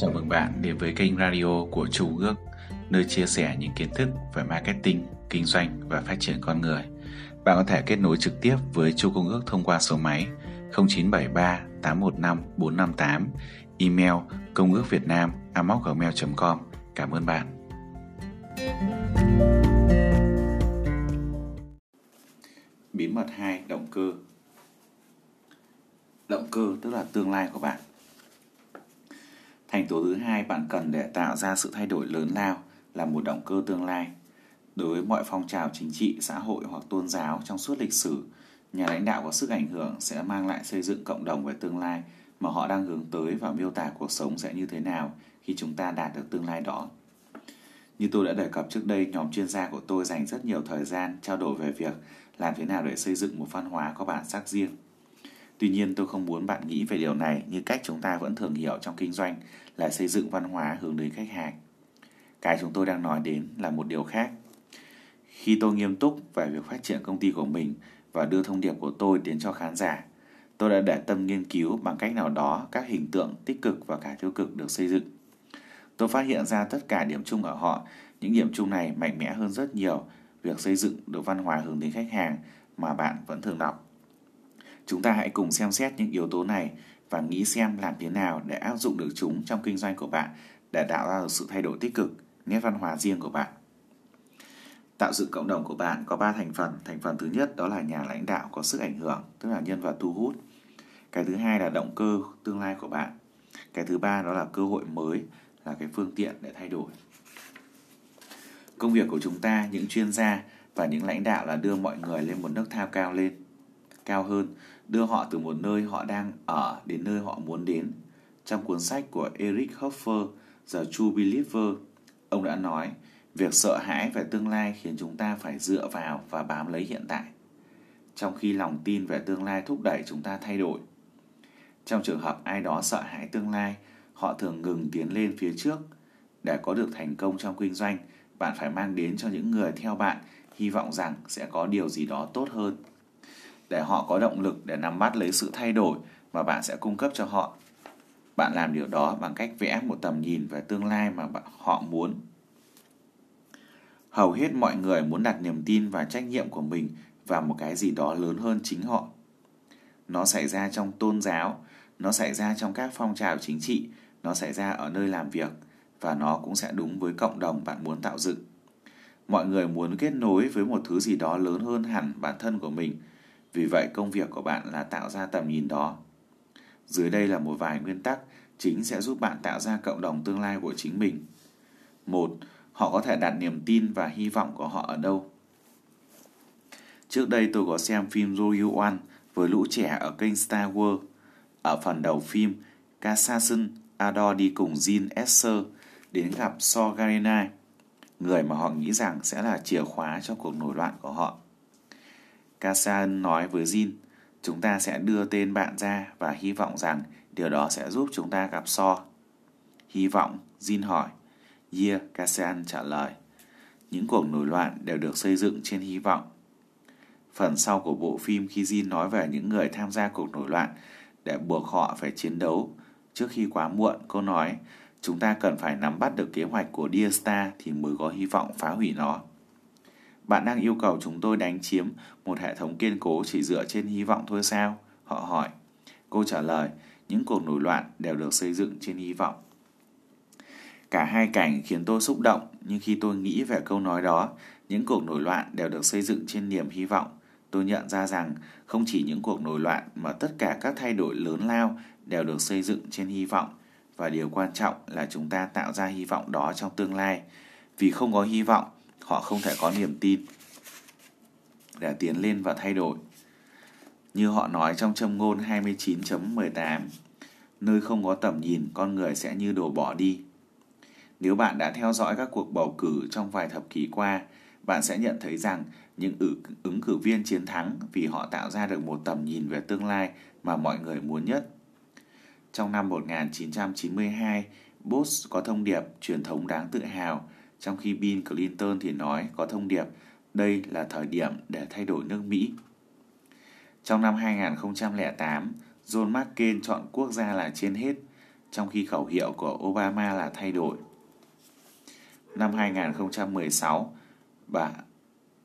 Chào mừng bạn đến với kênh radio của Chu Ước, nơi chia sẻ những kiến thức về marketing, kinh doanh và phát triển con người. Bạn có thể kết nối trực tiếp với Chu Công Ước thông qua số máy 0973 815 458, email công ước việt nam gmail.com. Cảm ơn bạn. Bí mật 2. Động cơ Động cơ tức là tương lai của bạn. Thành tố thứ hai bạn cần để tạo ra sự thay đổi lớn lao là một động cơ tương lai. Đối với mọi phong trào chính trị, xã hội hoặc tôn giáo trong suốt lịch sử, nhà lãnh đạo có sức ảnh hưởng sẽ mang lại xây dựng cộng đồng về tương lai mà họ đang hướng tới và miêu tả cuộc sống sẽ như thế nào khi chúng ta đạt được tương lai đó. Như tôi đã đề cập trước đây, nhóm chuyên gia của tôi dành rất nhiều thời gian trao đổi về việc làm thế nào để xây dựng một văn hóa có bản sắc riêng. Tuy nhiên tôi không muốn bạn nghĩ về điều này như cách chúng ta vẫn thường hiểu trong kinh doanh là xây dựng văn hóa hướng đến khách hàng. Cái chúng tôi đang nói đến là một điều khác. Khi tôi nghiêm túc về việc phát triển công ty của mình và đưa thông điệp của tôi đến cho khán giả, tôi đã để tâm nghiên cứu bằng cách nào đó các hình tượng tích cực và cả tiêu cực được xây dựng. Tôi phát hiện ra tất cả điểm chung ở họ, những điểm chung này mạnh mẽ hơn rất nhiều việc xây dựng được văn hóa hướng đến khách hàng mà bạn vẫn thường đọc. Chúng ta hãy cùng xem xét những yếu tố này và nghĩ xem làm thế nào để áp dụng được chúng trong kinh doanh của bạn để tạo ra được sự thay đổi tích cực, nét văn hóa riêng của bạn. Tạo dựng cộng đồng của bạn có 3 thành phần. Thành phần thứ nhất đó là nhà lãnh đạo có sức ảnh hưởng, tức là nhân vật thu hút. Cái thứ hai là động cơ tương lai của bạn. Cái thứ ba đó là cơ hội mới, là cái phương tiện để thay đổi. Công việc của chúng ta, những chuyên gia và những lãnh đạo là đưa mọi người lên một nước thao cao lên, cao hơn, đưa họ từ một nơi họ đang ở đến nơi họ muốn đến. Trong cuốn sách của Eric Hoffer, The True Believer, ông đã nói, việc sợ hãi về tương lai khiến chúng ta phải dựa vào và bám lấy hiện tại. Trong khi lòng tin về tương lai thúc đẩy chúng ta thay đổi. Trong trường hợp ai đó sợ hãi tương lai, họ thường ngừng tiến lên phía trước. Để có được thành công trong kinh doanh, bạn phải mang đến cho những người theo bạn hy vọng rằng sẽ có điều gì đó tốt hơn để họ có động lực để nắm bắt lấy sự thay đổi mà bạn sẽ cung cấp cho họ. Bạn làm điều đó bằng cách vẽ một tầm nhìn về tương lai mà họ muốn. Hầu hết mọi người muốn đặt niềm tin và trách nhiệm của mình vào một cái gì đó lớn hơn chính họ. Nó xảy ra trong tôn giáo, nó xảy ra trong các phong trào chính trị, nó xảy ra ở nơi làm việc và nó cũng sẽ đúng với cộng đồng bạn muốn tạo dựng. Mọi người muốn kết nối với một thứ gì đó lớn hơn hẳn bản thân của mình vì vậy công việc của bạn là tạo ra tầm nhìn đó. Dưới đây là một vài nguyên tắc chính sẽ giúp bạn tạo ra cộng đồng tương lai của chính mình. Một, họ có thể đặt niềm tin và hy vọng của họ ở đâu. Trước đây tôi có xem phim Royal One với lũ trẻ ở kênh Star Wars. Ở phần đầu phim, Cassandra Ador đi cùng Jin Esser đến gặp so Gerrera, người mà họ nghĩ rằng sẽ là chìa khóa cho cuộc nổi loạn của họ. Kasan nói với Jin, chúng ta sẽ đưa tên bạn ra và hy vọng rằng điều đó sẽ giúp chúng ta gặp So. Hy vọng, Jin hỏi. Yeah, Kasan trả lời. Những cuộc nổi loạn đều được xây dựng trên hy vọng. Phần sau của bộ phim khi Jin nói về những người tham gia cuộc nổi loạn để buộc họ phải chiến đấu trước khi quá muộn, cô nói chúng ta cần phải nắm bắt được kế hoạch của Dear Star thì mới có hy vọng phá hủy nó. Bạn đang yêu cầu chúng tôi đánh chiếm một hệ thống kiên cố chỉ dựa trên hy vọng thôi sao? Họ hỏi. Cô trả lời, những cuộc nổi loạn đều được xây dựng trên hy vọng. Cả hai cảnh khiến tôi xúc động, nhưng khi tôi nghĩ về câu nói đó, những cuộc nổi loạn đều được xây dựng trên niềm hy vọng. Tôi nhận ra rằng không chỉ những cuộc nổi loạn mà tất cả các thay đổi lớn lao đều được xây dựng trên hy vọng và điều quan trọng là chúng ta tạo ra hy vọng đó trong tương lai. Vì không có hy vọng họ không thể có niềm tin để tiến lên và thay đổi. Như họ nói trong châm ngôn 29.18, nơi không có tầm nhìn, con người sẽ như đổ bỏ đi. Nếu bạn đã theo dõi các cuộc bầu cử trong vài thập kỷ qua, bạn sẽ nhận thấy rằng những ứng cử viên chiến thắng vì họ tạo ra được một tầm nhìn về tương lai mà mọi người muốn nhất. Trong năm 1992, Bush có thông điệp truyền thống đáng tự hào trong khi Bill Clinton thì nói có thông điệp đây là thời điểm để thay đổi nước Mỹ. Trong năm 2008, John McCain chọn quốc gia là trên hết. trong khi khẩu hiệu của Obama là thay đổi. Năm 2016, bà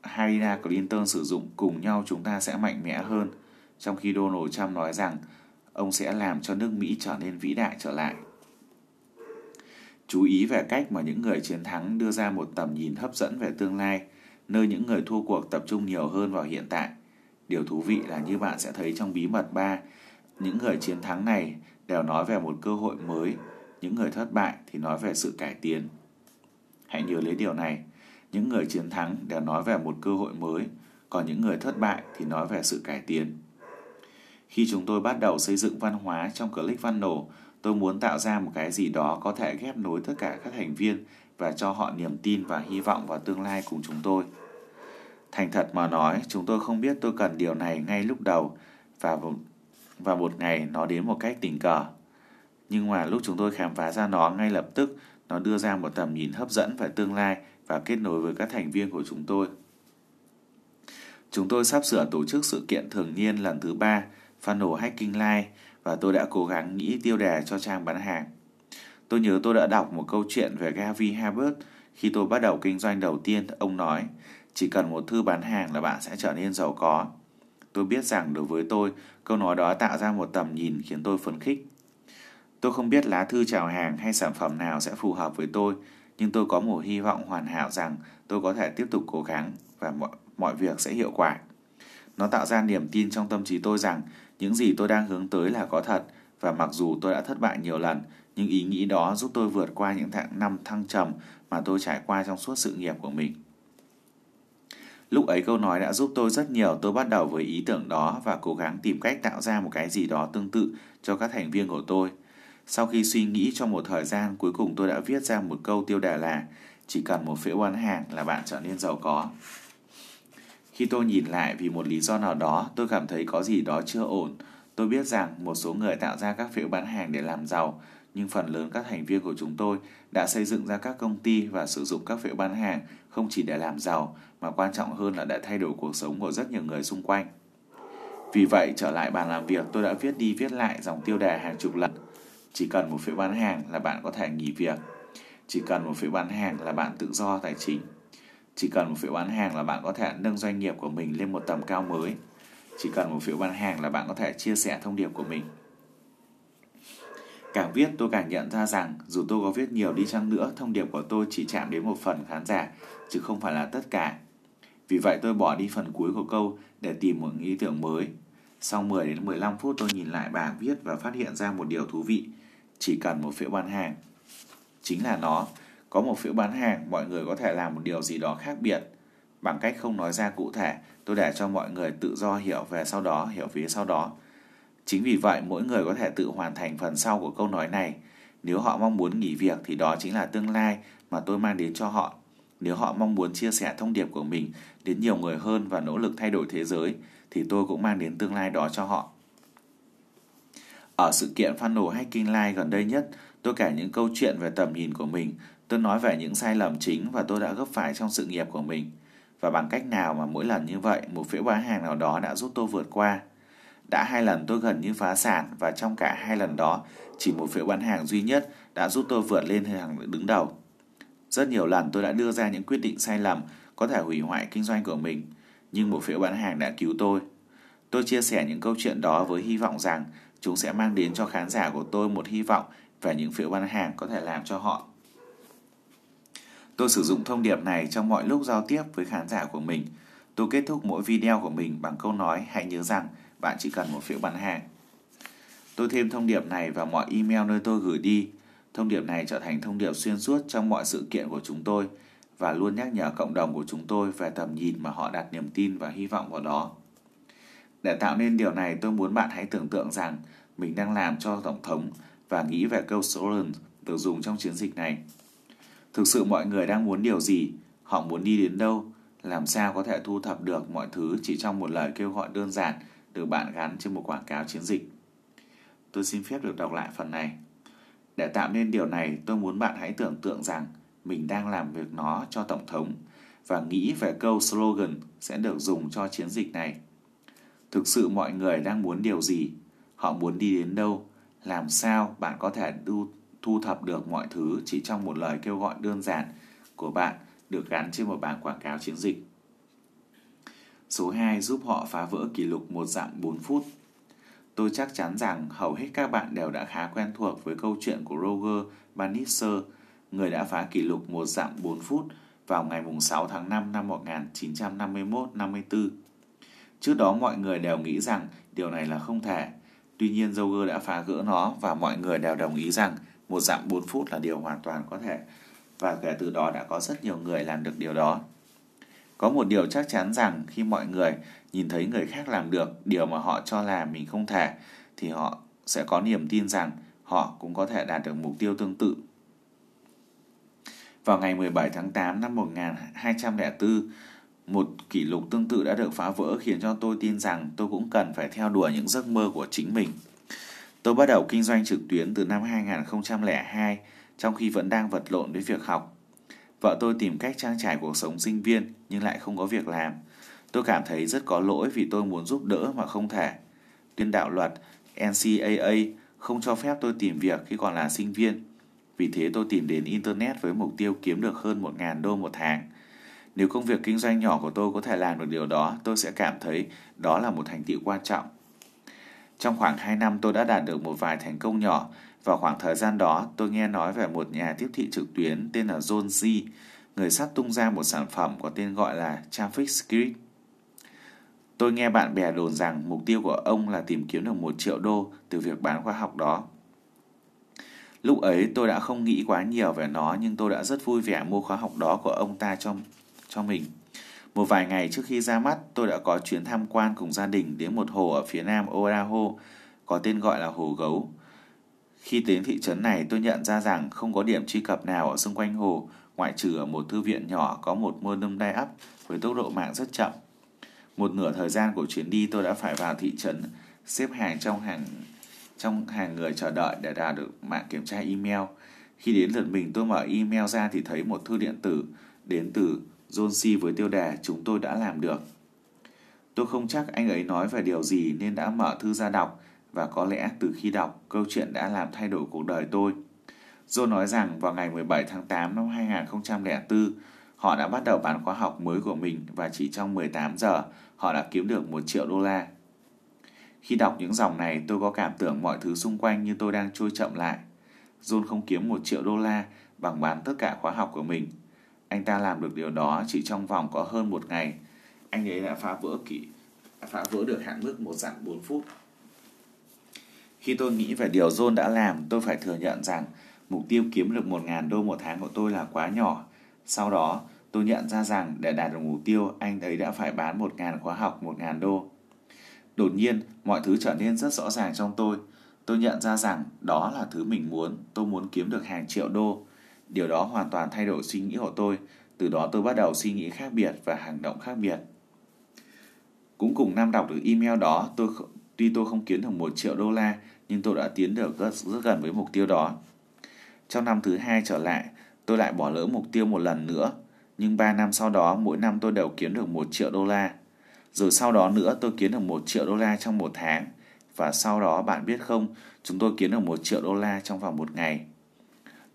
Harina Clinton sử dụng cùng nhau chúng ta sẽ mạnh mẽ hơn, trong khi Donald Trump nói rằng ông sẽ làm cho nước Mỹ trở nên vĩ đại trở lại. Chú ý về cách mà những người chiến thắng đưa ra một tầm nhìn hấp dẫn về tương lai, nơi những người thua cuộc tập trung nhiều hơn vào hiện tại. Điều thú vị là như bạn sẽ thấy trong bí mật 3, những người chiến thắng này đều nói về một cơ hội mới, những người thất bại thì nói về sự cải tiến. Hãy nhớ lấy điều này, những người chiến thắng đều nói về một cơ hội mới, còn những người thất bại thì nói về sự cải tiến. Khi chúng tôi bắt đầu xây dựng văn hóa trong Click Văn Nổ, tôi muốn tạo ra một cái gì đó có thể ghép nối tất cả các thành viên và cho họ niềm tin và hy vọng vào tương lai cùng chúng tôi. Thành thật mà nói, chúng tôi không biết tôi cần điều này ngay lúc đầu và và một ngày nó đến một cách tình cờ. Nhưng mà lúc chúng tôi khám phá ra nó ngay lập tức, nó đưa ra một tầm nhìn hấp dẫn về tương lai và kết nối với các thành viên của chúng tôi. Chúng tôi sắp sửa tổ chức sự kiện thường niên lần thứ ba, Funnel Hacking Live, và tôi đã cố gắng nghĩ tiêu đề cho trang bán hàng. Tôi nhớ tôi đã đọc một câu chuyện về Gary Herbert khi tôi bắt đầu kinh doanh đầu tiên. Ông nói, chỉ cần một thư bán hàng là bạn sẽ trở nên giàu có. Tôi biết rằng đối với tôi, câu nói đó tạo ra một tầm nhìn khiến tôi phấn khích. Tôi không biết lá thư chào hàng hay sản phẩm nào sẽ phù hợp với tôi, nhưng tôi có một hy vọng hoàn hảo rằng tôi có thể tiếp tục cố gắng và mọi, mọi việc sẽ hiệu quả. Nó tạo ra niềm tin trong tâm trí tôi rằng những gì tôi đang hướng tới là có thật và mặc dù tôi đã thất bại nhiều lần, nhưng ý nghĩ đó giúp tôi vượt qua những tháng năm thăng trầm mà tôi trải qua trong suốt sự nghiệp của mình. Lúc ấy câu nói đã giúp tôi rất nhiều, tôi bắt đầu với ý tưởng đó và cố gắng tìm cách tạo ra một cái gì đó tương tự cho các thành viên của tôi. Sau khi suy nghĩ trong một thời gian, cuối cùng tôi đã viết ra một câu tiêu đề là chỉ cần một phiếu bán hàng là bạn trở nên giàu có. Khi tôi nhìn lại vì một lý do nào đó, tôi cảm thấy có gì đó chưa ổn. Tôi biết rằng một số người tạo ra các phiếu bán hàng để làm giàu, nhưng phần lớn các thành viên của chúng tôi đã xây dựng ra các công ty và sử dụng các phiếu bán hàng không chỉ để làm giàu mà quan trọng hơn là đã thay đổi cuộc sống của rất nhiều người xung quanh. Vì vậy, trở lại bàn làm việc, tôi đã viết đi viết lại dòng tiêu đề hàng chục lần. Chỉ cần một phiếu bán hàng là bạn có thể nghỉ việc. Chỉ cần một phiếu bán hàng là bạn tự do tài chính. Chỉ cần một phiếu bán hàng là bạn có thể nâng doanh nghiệp của mình lên một tầm cao mới. Chỉ cần một phiếu bán hàng là bạn có thể chia sẻ thông điệp của mình. Càng viết tôi càng nhận ra rằng dù tôi có viết nhiều đi chăng nữa, thông điệp của tôi chỉ chạm đến một phần khán giả, chứ không phải là tất cả. Vì vậy tôi bỏ đi phần cuối của câu để tìm một ý tưởng mới. Sau 10 đến 15 phút tôi nhìn lại bài viết và phát hiện ra một điều thú vị. Chỉ cần một phiếu bán hàng. Chính là nó. Có một phiếu bán hàng, mọi người có thể làm một điều gì đó khác biệt. Bằng cách không nói ra cụ thể, tôi để cho mọi người tự do hiểu về sau đó, hiểu phía sau đó. Chính vì vậy, mỗi người có thể tự hoàn thành phần sau của câu nói này. Nếu họ mong muốn nghỉ việc thì đó chính là tương lai mà tôi mang đến cho họ. Nếu họ mong muốn chia sẻ thông điệp của mình đến nhiều người hơn và nỗ lực thay đổi thế giới, thì tôi cũng mang đến tương lai đó cho họ. Ở sự kiện Funnel Hacking Live gần đây nhất, tôi kể những câu chuyện về tầm nhìn của mình. Tôi nói về những sai lầm chính và tôi đã gấp phải trong sự nghiệp của mình. Và bằng cách nào mà mỗi lần như vậy, một phiếu bán hàng nào đó đã giúp tôi vượt qua. Đã hai lần tôi gần như phá sản và trong cả hai lần đó, chỉ một phiếu bán hàng duy nhất đã giúp tôi vượt lên hàng đứng đầu. Rất nhiều lần tôi đã đưa ra những quyết định sai lầm có thể hủy hoại kinh doanh của mình, nhưng một phiếu bán hàng đã cứu tôi. Tôi chia sẻ những câu chuyện đó với hy vọng rằng chúng sẽ mang đến cho khán giả của tôi một hy vọng và những phiếu bán hàng có thể làm cho họ. Tôi sử dụng thông điệp này trong mọi lúc giao tiếp với khán giả của mình. Tôi kết thúc mỗi video của mình bằng câu nói hãy nhớ rằng bạn chỉ cần một phiếu bán hàng. Tôi thêm thông điệp này vào mọi email nơi tôi gửi đi. Thông điệp này trở thành thông điệp xuyên suốt trong mọi sự kiện của chúng tôi và luôn nhắc nhở cộng đồng của chúng tôi về tầm nhìn mà họ đặt niềm tin và hy vọng vào đó. Để tạo nên điều này, tôi muốn bạn hãy tưởng tượng rằng mình đang làm cho Tổng thống và nghĩ về câu slogan được dùng trong chiến dịch này. Thực sự mọi người đang muốn điều gì, họ muốn đi đến đâu, làm sao có thể thu thập được mọi thứ chỉ trong một lời kêu gọi đơn giản được bạn gắn trên một quảng cáo chiến dịch. Tôi xin phép được đọc lại phần này. Để tạo nên điều này, tôi muốn bạn hãy tưởng tượng rằng mình đang làm việc nó cho Tổng thống và nghĩ về câu slogan sẽ được dùng cho chiến dịch này. Thực sự mọi người đang muốn điều gì, họ muốn đi đến đâu, làm sao bạn có thể thu thập được mọi thứ chỉ trong một lời kêu gọi đơn giản của bạn được gắn trên một bảng quảng cáo chiến dịch. Số 2 giúp họ phá vỡ kỷ lục một dặm 4 phút. Tôi chắc chắn rằng hầu hết các bạn đều đã khá quen thuộc với câu chuyện của Roger Bannister, người đã phá kỷ lục một dặm 4 phút vào ngày 6 tháng 5 năm 1951-54. Trước đó mọi người đều nghĩ rằng điều này là không thể. Tuy nhiên Roger đã phá gỡ nó và mọi người đều đồng ý rằng một dặm 4 phút là điều hoàn toàn có thể. Và kể từ đó đã có rất nhiều người làm được điều đó. Có một điều chắc chắn rằng khi mọi người nhìn thấy người khác làm được điều mà họ cho là mình không thể thì họ sẽ có niềm tin rằng họ cũng có thể đạt được mục tiêu tương tự. Vào ngày 17 tháng 8 năm 1204, một kỷ lục tương tự đã được phá vỡ khiến cho tôi tin rằng tôi cũng cần phải theo đuổi những giấc mơ của chính mình. Tôi bắt đầu kinh doanh trực tuyến từ năm 2002 trong khi vẫn đang vật lộn với việc học. Vợ tôi tìm cách trang trải cuộc sống sinh viên nhưng lại không có việc làm. Tôi cảm thấy rất có lỗi vì tôi muốn giúp đỡ mà không thể. tuyên đạo luật NCAA không cho phép tôi tìm việc khi còn là sinh viên. Vì thế tôi tìm đến Internet với mục tiêu kiếm được hơn 1.000 đô một tháng. Nếu công việc kinh doanh nhỏ của tôi có thể làm được điều đó, tôi sẽ cảm thấy đó là một thành tựu quan trọng. Trong khoảng 2 năm tôi đã đạt được một vài thành công nhỏ. Vào khoảng thời gian đó, tôi nghe nói về một nhà tiếp thị trực tuyến tên là John Z, người sắp tung ra một sản phẩm có tên gọi là Traffic Script. Tôi nghe bạn bè đồn rằng mục tiêu của ông là tìm kiếm được một triệu đô từ việc bán khóa học đó. Lúc ấy tôi đã không nghĩ quá nhiều về nó nhưng tôi đã rất vui vẻ mua khóa học đó của ông ta cho, cho mình. Một vài ngày trước khi ra mắt, tôi đã có chuyến tham quan cùng gia đình đến một hồ ở phía nam Oahu, có tên gọi là Hồ Gấu. Khi đến thị trấn này, tôi nhận ra rằng không có điểm truy cập nào ở xung quanh hồ, ngoại trừ ở một thư viện nhỏ có một modem đai ấp với tốc độ mạng rất chậm. Một nửa thời gian của chuyến đi tôi đã phải vào thị trấn, xếp hàng trong hàng trong hàng người chờ đợi để đạt được mạng kiểm tra email. Khi đến lượt mình tôi mở email ra thì thấy một thư điện tử đến từ John C với tiêu đề chúng tôi đã làm được. Tôi không chắc anh ấy nói về điều gì nên đã mở thư ra đọc và có lẽ từ khi đọc, câu chuyện đã làm thay đổi cuộc đời tôi. John nói rằng vào ngày 17 tháng 8 năm 2004, họ đã bắt đầu bán khóa học mới của mình và chỉ trong 18 giờ, họ đã kiếm được 1 triệu đô la. Khi đọc những dòng này, tôi có cảm tưởng mọi thứ xung quanh như tôi đang trôi chậm lại. John không kiếm 1 triệu đô la bằng bán tất cả khóa học của mình. Anh ta làm được điều đó chỉ trong vòng có hơn một ngày. Anh ấy đã phá vỡ kỷ phá vỡ được hạn mức một dặm 4 phút. Khi tôi nghĩ về điều John đã làm, tôi phải thừa nhận rằng mục tiêu kiếm được 1.000 đô một tháng của tôi là quá nhỏ. Sau đó, tôi nhận ra rằng để đạt được mục tiêu, anh ấy đã phải bán 1.000 khóa học 1.000 đô. Đột nhiên, mọi thứ trở nên rất rõ ràng trong tôi. Tôi nhận ra rằng đó là thứ mình muốn, tôi muốn kiếm được hàng triệu đô. Điều đó hoàn toàn thay đổi suy nghĩ của tôi. Từ đó tôi bắt đầu suy nghĩ khác biệt và hành động khác biệt. Cũng cùng năm đọc được email đó, tôi tuy tôi không kiếm được một triệu đô la, nhưng tôi đã tiến được rất, rất gần với mục tiêu đó. Trong năm thứ hai trở lại, tôi lại bỏ lỡ mục tiêu một lần nữa. Nhưng 3 năm sau đó, mỗi năm tôi đều kiếm được một triệu đô la. Rồi sau đó nữa tôi kiếm được một triệu đô la trong một tháng. Và sau đó bạn biết không, chúng tôi kiếm được một triệu đô la trong vòng một ngày.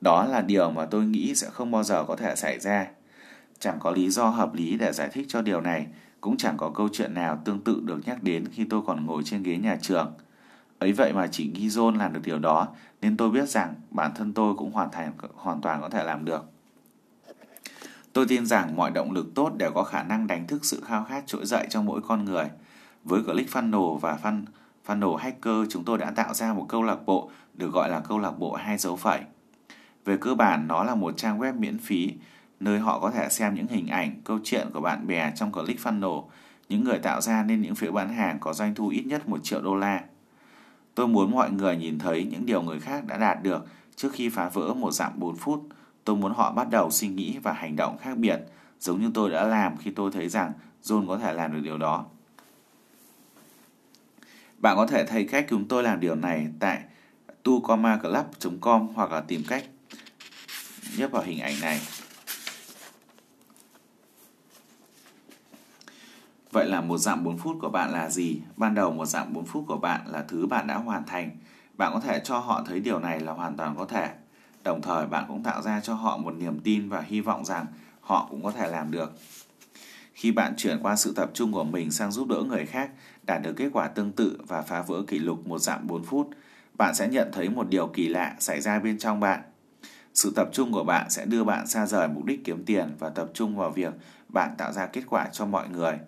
Đó là điều mà tôi nghĩ sẽ không bao giờ có thể xảy ra. Chẳng có lý do hợp lý để giải thích cho điều này, cũng chẳng có câu chuyện nào tương tự được nhắc đến khi tôi còn ngồi trên ghế nhà trường. Ấy vậy mà chỉ Gizon làm được điều đó, nên tôi biết rằng bản thân tôi cũng hoàn thành hoàn toàn có thể làm được. Tôi tin rằng mọi động lực tốt đều có khả năng đánh thức sự khao khát trỗi dậy trong mỗi con người. Với ClickFunnels và Fun, Funnel Hacker, chúng tôi đã tạo ra một câu lạc bộ được gọi là câu lạc bộ hai dấu phẩy. Về cơ bản, nó là một trang web miễn phí, nơi họ có thể xem những hình ảnh, câu chuyện của bạn bè trong ClickFunnels, những người tạo ra nên những phiếu bán hàng có doanh thu ít nhất 1 triệu đô la. Tôi muốn mọi người nhìn thấy những điều người khác đã đạt được trước khi phá vỡ một dặm 4 phút – Tôi muốn họ bắt đầu suy nghĩ và hành động khác biệt, giống như tôi đã làm khi tôi thấy rằng John có thể làm được điều đó. Bạn có thể thấy cách chúng tôi làm điều này tại tucomaclub.com hoặc là tìm cách nhấp vào hình ảnh này. Vậy là một dặm 4 phút của bạn là gì? Ban đầu một dặm 4 phút của bạn là thứ bạn đã hoàn thành Bạn có thể cho họ thấy điều này là hoàn toàn có thể. Đồng thời bạn cũng tạo ra cho họ một niềm tin và hy vọng rằng họ cũng có thể làm được. Khi bạn chuyển qua sự tập trung của mình sang giúp đỡ người khác đạt được kết quả tương tự và phá vỡ kỷ lục một dặm 4 phút, bạn sẽ nhận thấy một điều kỳ lạ xảy ra bên trong bạn. Sự tập trung của bạn sẽ đưa bạn xa rời mục đích kiếm tiền và tập trung vào việc bạn tạo ra kết quả cho mọi người.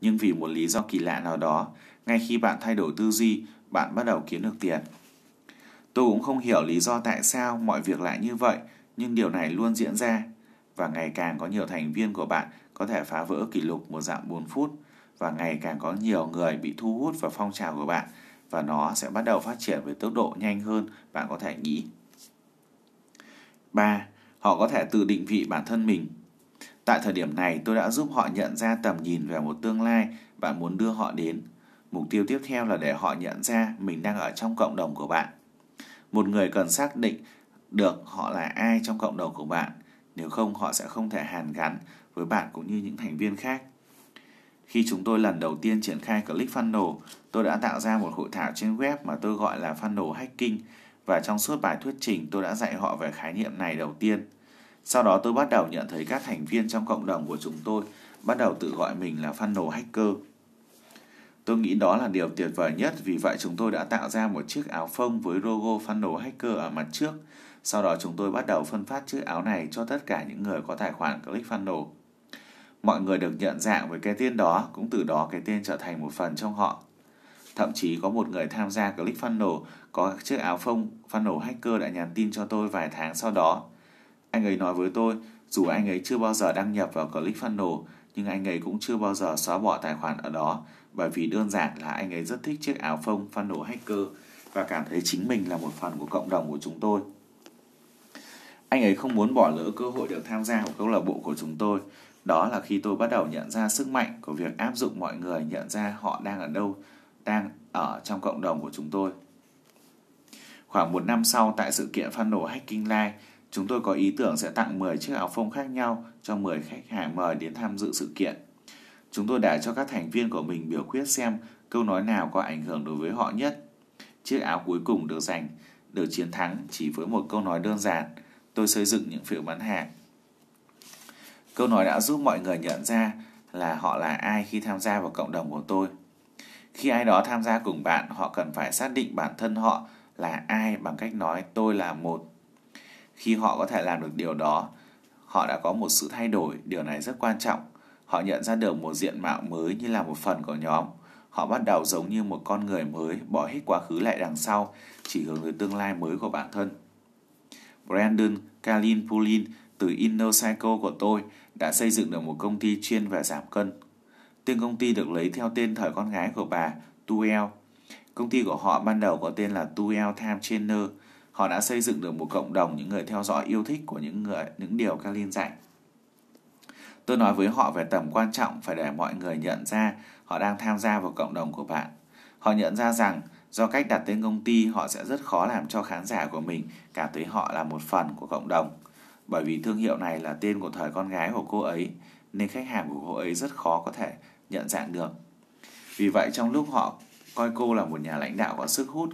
Nhưng vì một lý do kỳ lạ nào đó, ngay khi bạn thay đổi tư duy, bạn bắt đầu kiếm được tiền. Tôi cũng không hiểu lý do tại sao mọi việc lại như vậy, nhưng điều này luôn diễn ra và ngày càng có nhiều thành viên của bạn có thể phá vỡ kỷ lục một dạng 4 phút và ngày càng có nhiều người bị thu hút vào phong trào của bạn và nó sẽ bắt đầu phát triển với tốc độ nhanh hơn bạn có thể nghĩ. 3. Họ có thể tự định vị bản thân mình. Tại thời điểm này, tôi đã giúp họ nhận ra tầm nhìn về một tương lai bạn muốn đưa họ đến. Mục tiêu tiếp theo là để họ nhận ra mình đang ở trong cộng đồng của bạn. Một người cần xác định được họ là ai trong cộng đồng của bạn, nếu không họ sẽ không thể hàn gắn với bạn cũng như những thành viên khác. Khi chúng tôi lần đầu tiên triển khai ClickFunnels, tôi đã tạo ra một hội thảo trên web mà tôi gọi là Funnel Hacking và trong suốt bài thuyết trình tôi đã dạy họ về khái niệm này đầu tiên. Sau đó tôi bắt đầu nhận thấy các thành viên trong cộng đồng của chúng tôi bắt đầu tự gọi mình là Funnel Hacker. Tôi nghĩ đó là điều tuyệt vời nhất vì vậy chúng tôi đã tạo ra một chiếc áo phông với logo Funnel Hacker ở mặt trước. Sau đó chúng tôi bắt đầu phân phát chiếc áo này cho tất cả những người có tài khoản ClickFunnels. Mọi người được nhận dạng với cái tên đó, cũng từ đó cái tên trở thành một phần trong họ. Thậm chí có một người tham gia ClickFunnels có chiếc áo phông Funnel Hacker đã nhắn tin cho tôi vài tháng sau đó. Anh ấy nói với tôi, dù anh ấy chưa bao giờ đăng nhập vào ClickFunnels, nhưng anh ấy cũng chưa bao giờ xóa bỏ tài khoản ở đó bởi vì đơn giản là anh ấy rất thích chiếc áo phông Funnel Hacker và cảm thấy chính mình là một phần của cộng đồng của chúng tôi. Anh ấy không muốn bỏ lỡ cơ hội được tham gia của câu lạc bộ của chúng tôi. Đó là khi tôi bắt đầu nhận ra sức mạnh của việc áp dụng mọi người nhận ra họ đang ở đâu, đang ở trong cộng đồng của chúng tôi. Khoảng một năm sau tại sự kiện Funnel Hacking Live, chúng tôi có ý tưởng sẽ tặng 10 chiếc áo phông khác nhau cho 10 khách hàng mời đến tham dự sự kiện. Chúng tôi đã cho các thành viên của mình biểu quyết xem câu nói nào có ảnh hưởng đối với họ nhất. Chiếc áo cuối cùng được giành, được chiến thắng chỉ với một câu nói đơn giản. Tôi xây dựng những phiếu bán hàng. Câu nói đã giúp mọi người nhận ra là họ là ai khi tham gia vào cộng đồng của tôi. Khi ai đó tham gia cùng bạn, họ cần phải xác định bản thân họ là ai bằng cách nói tôi là một. Khi họ có thể làm được điều đó, họ đã có một sự thay đổi, điều này rất quan trọng. Họ nhận ra được một diện mạo mới như là một phần của nhóm. Họ bắt đầu giống như một con người mới, bỏ hết quá khứ lại đằng sau, chỉ hướng tới tương lai mới của bản thân. Brandon Kalin Pulin từ Inner Cycle của tôi đã xây dựng được một công ty chuyên về giảm cân. Tên công ty được lấy theo tên thời con gái của bà, Tuel. Công ty của họ ban đầu có tên là Tuel Time Trainer. Họ đã xây dựng được một cộng đồng những người theo dõi yêu thích của những người những điều Kalin dạy. Tôi nói với họ về tầm quan trọng phải để mọi người nhận ra họ đang tham gia vào cộng đồng của bạn. Họ nhận ra rằng do cách đặt tên công ty họ sẽ rất khó làm cho khán giả của mình cảm thấy họ là một phần của cộng đồng. Bởi vì thương hiệu này là tên của thời con gái của cô ấy, nên khách hàng của cô ấy rất khó có thể nhận dạng được. Vì vậy trong lúc họ coi cô là một nhà lãnh đạo có sức hút,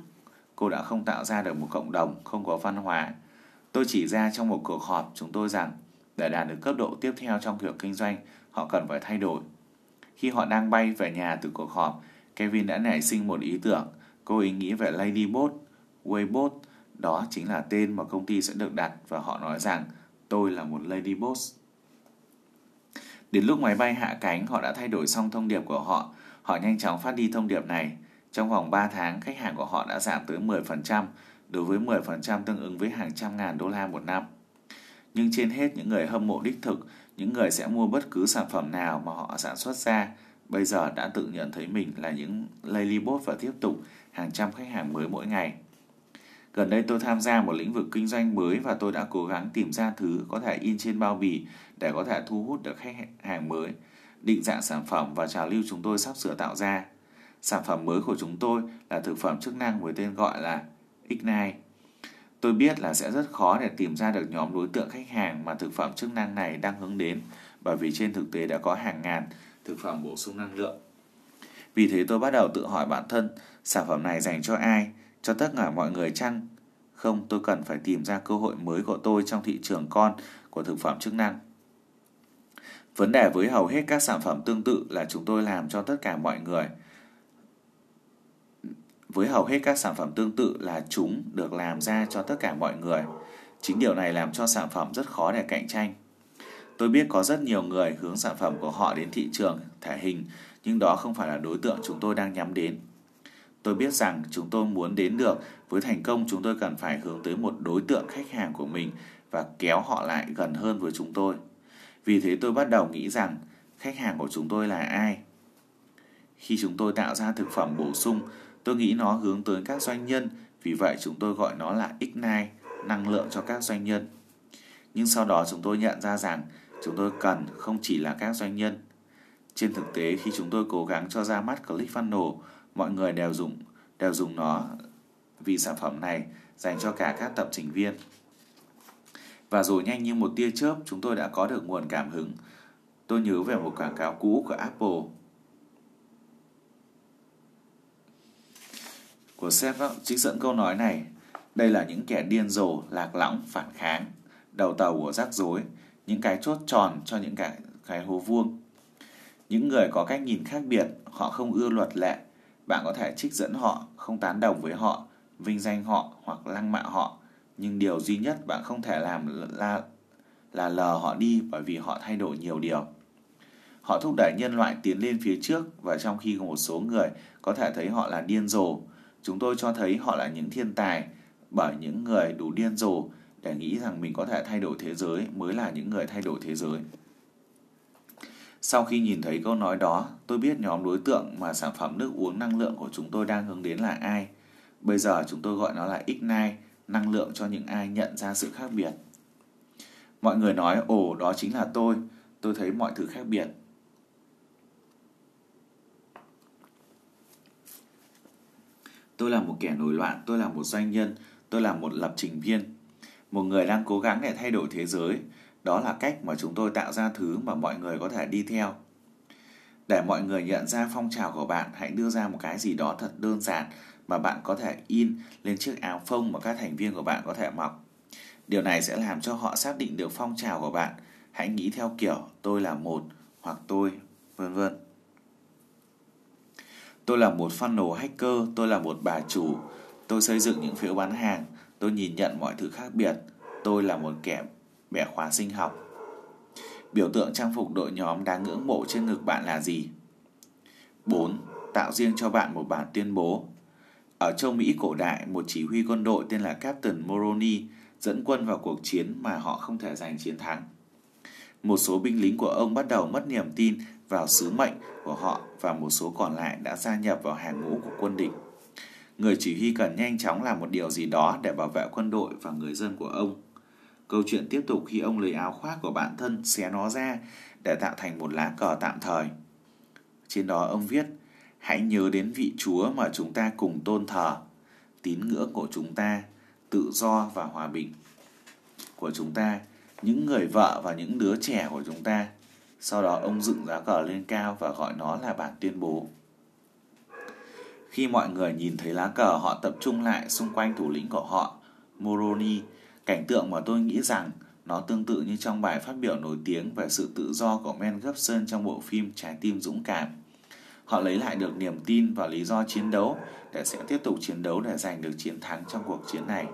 cô đã không tạo ra được một cộng đồng không có văn hóa. Tôi chỉ ra trong một cuộc họp chúng tôi rằng để đạt được cấp độ tiếp theo trong việc kinh doanh, họ cần phải thay đổi. Khi họ đang bay về nhà từ cuộc họp, Kevin đã nảy sinh một ý tưởng. Cô ý nghĩ về Ladybot, Waybot, đó chính là tên mà công ty sẽ được đặt và họ nói rằng tôi là một Ladybot. Đến lúc máy bay hạ cánh, họ đã thay đổi xong thông điệp của họ. Họ nhanh chóng phát đi thông điệp này. Trong vòng 3 tháng, khách hàng của họ đã giảm tới 10%, đối với 10% tương ứng với hàng trăm ngàn đô la một năm. Nhưng trên hết những người hâm mộ đích thực, những người sẽ mua bất cứ sản phẩm nào mà họ sản xuất ra, bây giờ đã tự nhận thấy mình là những Ladybot và tiếp tục hàng trăm khách hàng mới mỗi ngày. Gần đây tôi tham gia một lĩnh vực kinh doanh mới và tôi đã cố gắng tìm ra thứ có thể in trên bao bì để có thể thu hút được khách hàng mới, định dạng sản phẩm và trào lưu chúng tôi sắp sửa tạo ra. Sản phẩm mới của chúng tôi là thực phẩm chức năng với tên gọi là Ignite. Tôi biết là sẽ rất khó để tìm ra được nhóm đối tượng khách hàng mà thực phẩm chức năng này đang hướng đến bởi vì trên thực tế đã có hàng ngàn thực phẩm bổ sung năng lượng. Vì thế tôi bắt đầu tự hỏi bản thân sản phẩm này dành cho ai cho tất cả mọi người chăng? Không, tôi cần phải tìm ra cơ hội mới của tôi trong thị trường con của thực phẩm chức năng. Vấn đề với hầu hết các sản phẩm tương tự là chúng tôi làm cho tất cả mọi người. Với hầu hết các sản phẩm tương tự là chúng được làm ra cho tất cả mọi người. Chính điều này làm cho sản phẩm rất khó để cạnh tranh. Tôi biết có rất nhiều người hướng sản phẩm của họ đến thị trường thể hình, nhưng đó không phải là đối tượng chúng tôi đang nhắm đến. Tôi biết rằng chúng tôi muốn đến được với thành công chúng tôi cần phải hướng tới một đối tượng khách hàng của mình và kéo họ lại gần hơn với chúng tôi. Vì thế tôi bắt đầu nghĩ rằng khách hàng của chúng tôi là ai? Khi chúng tôi tạo ra thực phẩm bổ sung, tôi nghĩ nó hướng tới các doanh nhân, vì vậy chúng tôi gọi nó là Ignite, năng lượng cho các doanh nhân. Nhưng sau đó chúng tôi nhận ra rằng chúng tôi cần không chỉ là các doanh nhân. Trên thực tế khi chúng tôi cố gắng cho ra mắt ClickFunnels, mọi người đều dùng đều dùng nó vì sản phẩm này dành cho cả các tập trình viên. Và rồi nhanh như một tia chớp chúng tôi đã có được nguồn cảm hứng. Tôi nhớ về một quảng cáo cũ của Apple. Của sếp đó trích dẫn câu nói này. Đây là những kẻ điên rồ, lạc lõng, phản kháng, đầu tàu của rắc rối, những cái chốt tròn cho những cái, cái hố vuông. Những người có cách nhìn khác biệt, họ không ưa luật lệ. Bạn có thể trích dẫn họ, không tán đồng với họ, vinh danh họ hoặc lăng mạ họ nhưng điều duy nhất bạn không thể làm là là lờ họ đi bởi vì họ thay đổi nhiều điều. Họ thúc đẩy nhân loại tiến lên phía trước và trong khi một số người có thể thấy họ là điên rồ, chúng tôi cho thấy họ là những thiên tài bởi những người đủ điên rồ để nghĩ rằng mình có thể thay đổi thế giới mới là những người thay đổi thế giới. Sau khi nhìn thấy câu nói đó, tôi biết nhóm đối tượng mà sản phẩm nước uống năng lượng của chúng tôi đang hướng đến là ai. Bây giờ chúng tôi gọi nó là Ignite, năng lượng cho những ai nhận ra sự khác biệt. Mọi người nói, ồ đó chính là tôi, tôi thấy mọi thứ khác biệt. Tôi là một kẻ nổi loạn, tôi là một doanh nhân, tôi là một lập trình viên. Một người đang cố gắng để thay đổi thế giới. Đó là cách mà chúng tôi tạo ra thứ mà mọi người có thể đi theo. Để mọi người nhận ra phong trào của bạn, hãy đưa ra một cái gì đó thật đơn giản mà bạn có thể in lên chiếc áo phông mà các thành viên của bạn có thể mặc. Điều này sẽ làm cho họ xác định được phong trào của bạn. Hãy nghĩ theo kiểu tôi là một hoặc tôi, vân vân. Tôi là một funnel hacker, tôi là một bà chủ, tôi xây dựng những phiếu bán hàng, tôi nhìn nhận mọi thứ khác biệt, tôi là một kẻ bẻ khóa sinh học. Biểu tượng trang phục đội nhóm đáng ngưỡng mộ trên ngực bạn là gì? 4. Tạo riêng cho bạn một bản tuyên bố. Ở châu Mỹ cổ đại, một chỉ huy quân đội tên là Captain Moroni dẫn quân vào cuộc chiến mà họ không thể giành chiến thắng. Một số binh lính của ông bắt đầu mất niềm tin vào sứ mệnh của họ và một số còn lại đã gia nhập vào hàng ngũ của quân địch. Người chỉ huy cần nhanh chóng làm một điều gì đó để bảo vệ quân đội và người dân của ông. Câu chuyện tiếp tục khi ông lấy áo khoác của bạn thân xé nó ra để tạo thành một lá cờ tạm thời. Trên đó ông viết Hãy nhớ đến vị Chúa mà chúng ta cùng tôn thờ, tín ngưỡng của chúng ta, tự do và hòa bình của chúng ta, những người vợ và những đứa trẻ của chúng ta. Sau đó ông dựng lá cờ lên cao và gọi nó là bản tuyên bố. Khi mọi người nhìn thấy lá cờ, họ tập trung lại xung quanh thủ lĩnh của họ, Moroni, cảnh tượng mà tôi nghĩ rằng nó tương tự như trong bài phát biểu nổi tiếng về sự tự do của Mel Gibson trong bộ phim Trái tim dũng cảm. Họ lấy lại được niềm tin và lý do chiến đấu để sẽ tiếp tục chiến đấu để giành được chiến thắng trong cuộc chiến này.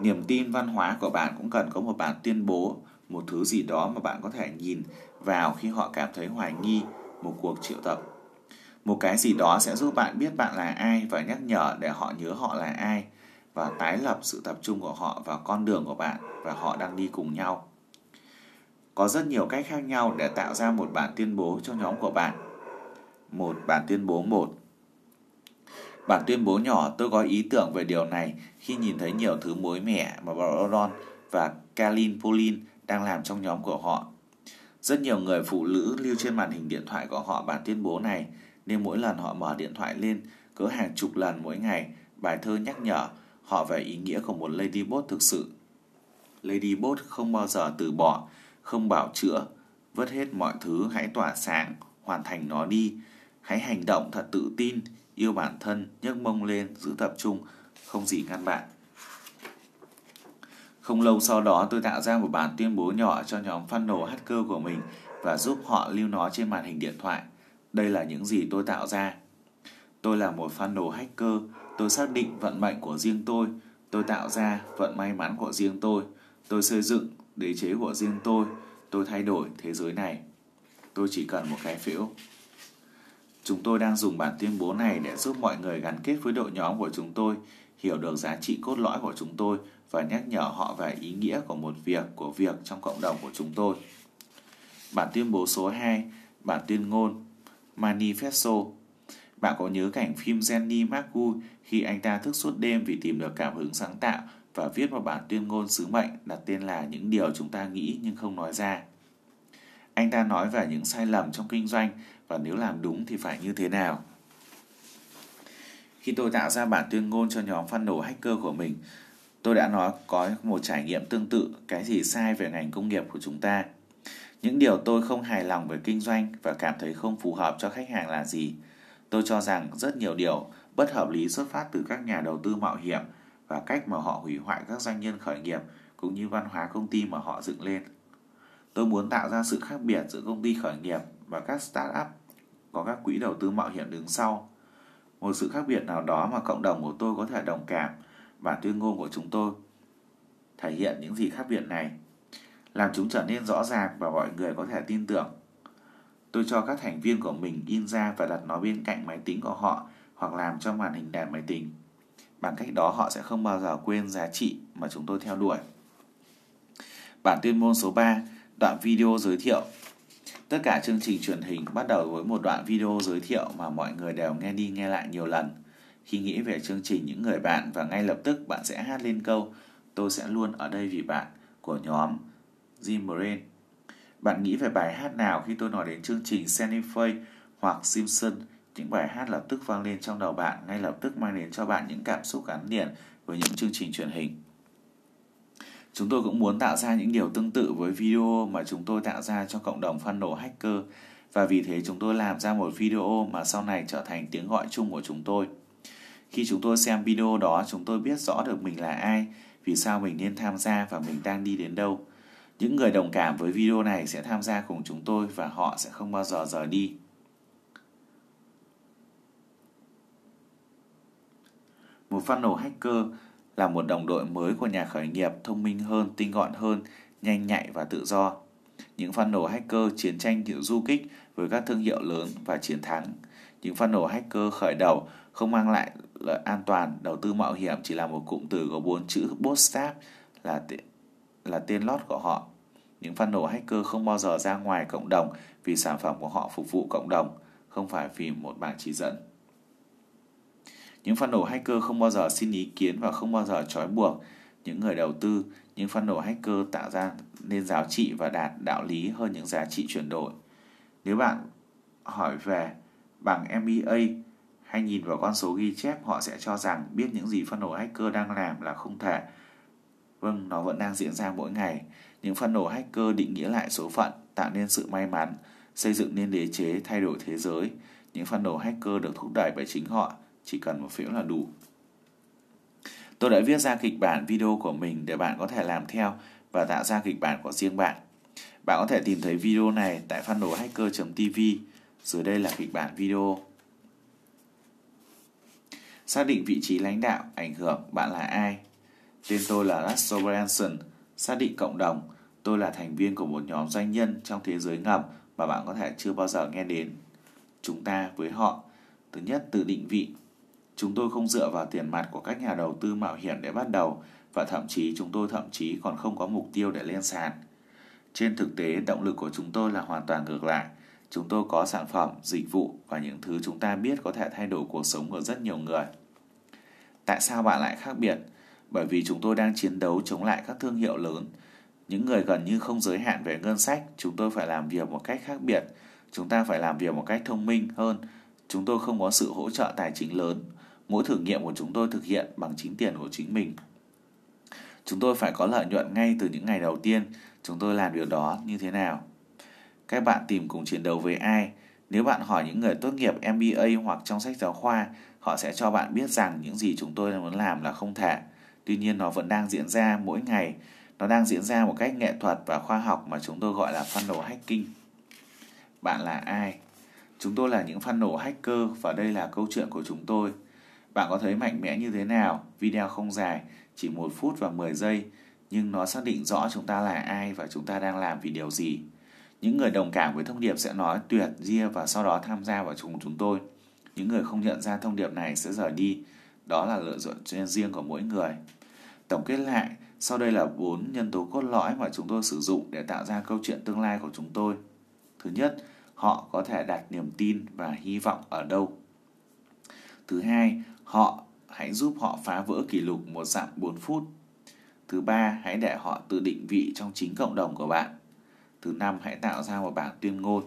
Niềm tin văn hóa của bạn cũng cần có một bản tuyên bố, một thứ gì đó mà bạn có thể nhìn vào khi họ cảm thấy hoài nghi một cuộc triệu tập. Một cái gì đó sẽ giúp bạn biết bạn là ai và nhắc nhở để họ nhớ họ là ai và tái lập sự tập trung của họ vào con đường của bạn và họ đang đi cùng nhau. Có rất nhiều cách khác nhau để tạo ra một bản tuyên bố cho nhóm của bạn. Một, bản tuyên bố một Bản tuyên bố nhỏ, tôi có ý tưởng về điều này khi nhìn thấy nhiều thứ mới mẻ mà Baron và Kalin Polin đang làm trong nhóm của họ. Rất nhiều người phụ nữ lưu trên màn hình điện thoại của họ bản tuyên bố này nên mỗi lần họ mở điện thoại lên cỡ hàng chục lần mỗi ngày bài thơ nhắc nhở họ về ý nghĩa của một ladybot thực sự. Ladybot không bao giờ từ bỏ không bảo chữa, vứt hết mọi thứ hãy tỏa sáng, hoàn thành nó đi. Hãy hành động thật tự tin, yêu bản thân, nhấc mông lên, giữ tập trung, không gì ngăn bạn. Không lâu sau đó tôi tạo ra một bản tuyên bố nhỏ cho nhóm funnel hacker của mình và giúp họ lưu nó trên màn hình điện thoại. Đây là những gì tôi tạo ra. Tôi là một funnel hacker, tôi xác định vận mệnh của riêng tôi, tôi tạo ra vận may mắn của riêng tôi, tôi xây dựng đế chế của riêng tôi, tôi thay đổi thế giới này. Tôi chỉ cần một cái phễu. Chúng tôi đang dùng bản tuyên bố này để giúp mọi người gắn kết với đội nhóm của chúng tôi, hiểu được giá trị cốt lõi của chúng tôi và nhắc nhở họ về ý nghĩa của một việc của việc trong cộng đồng của chúng tôi. Bản tuyên bố số 2, bản tuyên ngôn Manifesto. Bạn có nhớ cảnh phim Jenny McGuy khi anh ta thức suốt đêm vì tìm được cảm hứng sáng tạo và viết một bản tuyên ngôn sứ mệnh đặt tên là những điều chúng ta nghĩ nhưng không nói ra. Anh ta nói về những sai lầm trong kinh doanh và nếu làm đúng thì phải như thế nào. Khi tôi tạo ra bản tuyên ngôn cho nhóm phân nổ hacker của mình, tôi đã nói có một trải nghiệm tương tự cái gì sai về ngành công nghiệp của chúng ta. Những điều tôi không hài lòng về kinh doanh và cảm thấy không phù hợp cho khách hàng là gì? Tôi cho rằng rất nhiều điều bất hợp lý xuất phát từ các nhà đầu tư mạo hiểm và cách mà họ hủy hoại các doanh nhân khởi nghiệp cũng như văn hóa công ty mà họ dựng lên. Tôi muốn tạo ra sự khác biệt giữa công ty khởi nghiệp và các startup có các quỹ đầu tư mạo hiểm đứng sau. Một sự khác biệt nào đó mà cộng đồng của tôi có thể đồng cảm và tuyên ngôn của chúng tôi thể hiện những gì khác biệt này làm chúng trở nên rõ ràng và mọi người có thể tin tưởng. Tôi cho các thành viên của mình in ra và đặt nó bên cạnh máy tính của họ hoặc làm cho màn hình đèn máy tính. Bằng cách đó họ sẽ không bao giờ quên giá trị mà chúng tôi theo đuổi. Bản tuyên môn số 3, đoạn video giới thiệu. Tất cả chương trình truyền hình bắt đầu với một đoạn video giới thiệu mà mọi người đều nghe đi nghe lại nhiều lần. Khi nghĩ về chương trình những người bạn và ngay lập tức bạn sẽ hát lên câu Tôi sẽ luôn ở đây vì bạn của nhóm Jim Moran. Bạn nghĩ về bài hát nào khi tôi nói đến chương trình Seinfeld hoặc Simpson? Những bài hát lập tức vang lên trong đầu bạn, ngay lập tức mang đến cho bạn những cảm xúc gắn liền với những chương trình truyền hình. Chúng tôi cũng muốn tạo ra những điều tương tự với video mà chúng tôi tạo ra cho cộng đồng funnel hacker và vì thế chúng tôi làm ra một video mà sau này trở thành tiếng gọi chung của chúng tôi. Khi chúng tôi xem video đó, chúng tôi biết rõ được mình là ai, vì sao mình nên tham gia và mình đang đi đến đâu. Những người đồng cảm với video này sẽ tham gia cùng chúng tôi và họ sẽ không bao giờ rời đi. Một funnel hacker là một đồng đội mới của nhà khởi nghiệp thông minh hơn, tinh gọn hơn, nhanh nhạy và tự do. Những funnel hacker chiến tranh kiểu du kích với các thương hiệu lớn và chiến thắng. Những funnel hacker khởi đầu không mang lại lợi an toàn, đầu tư mạo hiểm chỉ là một cụm từ có bốn chữ bootstrap là là tên lót của họ. Những funnel hacker không bao giờ ra ngoài cộng đồng vì sản phẩm của họ phục vụ cộng đồng, không phải vì một bảng chỉ dẫn. Những funnel hacker không bao giờ xin ý kiến và không bao giờ trói buộc những người đầu tư. Những funnel hacker tạo ra nên giá trị và đạt đạo lý hơn những giá trị chuyển đổi. Nếu bạn hỏi về bằng MBA hay nhìn vào con số ghi chép, họ sẽ cho rằng biết những gì funnel hacker đang làm là không thể Vâng, nó vẫn đang diễn ra mỗi ngày. Những phân nổ hacker định nghĩa lại số phận, tạo nên sự may mắn, xây dựng nên đế chế, thay đổi thế giới. Những phân nổ hacker được thúc đẩy bởi chính họ, chỉ cần một phiếu là đủ. Tôi đã viết ra kịch bản video của mình để bạn có thể làm theo và tạo ra kịch bản của riêng bạn. Bạn có thể tìm thấy video này tại funnelhacker.tv. Dưới đây là kịch bản video. Xác định vị trí lãnh đạo, ảnh hưởng bạn là ai, Tên tôi là Russell Branson, xác định cộng đồng. Tôi là thành viên của một nhóm doanh nhân trong thế giới ngầm mà bạn có thể chưa bao giờ nghe đến. Chúng ta với họ. Thứ nhất, tự định vị. Chúng tôi không dựa vào tiền mặt của các nhà đầu tư mạo hiểm để bắt đầu và thậm chí chúng tôi thậm chí còn không có mục tiêu để lên sàn. Trên thực tế, động lực của chúng tôi là hoàn toàn ngược lại. Chúng tôi có sản phẩm, dịch vụ và những thứ chúng ta biết có thể thay đổi cuộc sống của rất nhiều người. Tại sao bạn lại khác biệt? Bởi vì chúng tôi đang chiến đấu chống lại các thương hiệu lớn. Những người gần như không giới hạn về ngân sách, chúng tôi phải làm việc một cách khác biệt. Chúng ta phải làm việc một cách thông minh hơn. Chúng tôi không có sự hỗ trợ tài chính lớn. Mỗi thử nghiệm của chúng tôi thực hiện bằng chính tiền của chính mình. Chúng tôi phải có lợi nhuận ngay từ những ngày đầu tiên. Chúng tôi làm điều đó như thế nào? Các bạn tìm cùng chiến đấu với ai? Nếu bạn hỏi những người tốt nghiệp MBA hoặc trong sách giáo khoa, họ sẽ cho bạn biết rằng những gì chúng tôi muốn làm là không thể. Tuy nhiên nó vẫn đang diễn ra mỗi ngày. Nó đang diễn ra một cách nghệ thuật và khoa học mà chúng tôi gọi là funnel hacking. Bạn là ai? Chúng tôi là những funnel hacker và đây là câu chuyện của chúng tôi. Bạn có thấy mạnh mẽ như thế nào? Video không dài, chỉ 1 phút và 10 giây, nhưng nó xác định rõ chúng ta là ai và chúng ta đang làm vì điều gì. Những người đồng cảm với thông điệp sẽ nói tuyệt, ria và sau đó tham gia vào cùng chúng tôi. Những người không nhận ra thông điệp này sẽ rời đi. Đó là lựa chọn riêng của mỗi người. Tổng kết lại, sau đây là bốn nhân tố cốt lõi mà chúng tôi sử dụng để tạo ra câu chuyện tương lai của chúng tôi. Thứ nhất, họ có thể đặt niềm tin và hy vọng ở đâu. Thứ hai, họ hãy giúp họ phá vỡ kỷ lục một dặm 4 phút. Thứ ba, hãy để họ tự định vị trong chính cộng đồng của bạn. Thứ năm, hãy tạo ra một bản tuyên ngôn.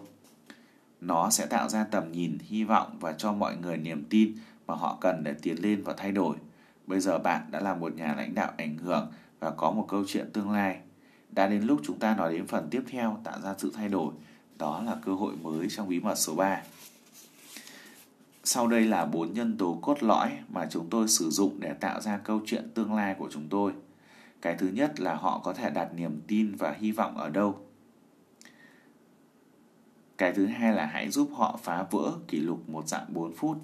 Nó sẽ tạo ra tầm nhìn, hy vọng và cho mọi người niềm tin mà họ cần để tiến lên và thay đổi. Bây giờ bạn đã là một nhà lãnh đạo ảnh hưởng và có một câu chuyện tương lai. Đã đến lúc chúng ta nói đến phần tiếp theo tạo ra sự thay đổi. Đó là cơ hội mới trong bí mật số 3. Sau đây là bốn nhân tố cốt lõi mà chúng tôi sử dụng để tạo ra câu chuyện tương lai của chúng tôi. Cái thứ nhất là họ có thể đặt niềm tin và hy vọng ở đâu. Cái thứ hai là hãy giúp họ phá vỡ kỷ lục một dạng 4 phút.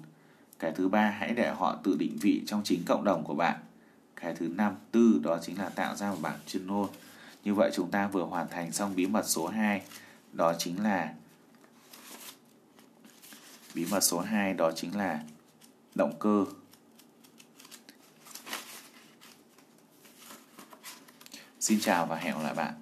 Cái thứ ba hãy để họ tự định vị trong chính cộng đồng của bạn. Cái thứ năm, tư đó chính là tạo ra một bảng chuyên môn. Như vậy chúng ta vừa hoàn thành xong bí mật số 2, đó chính là bí mật số 2 đó chính là động cơ. Xin chào và hẹn gặp lại bạn.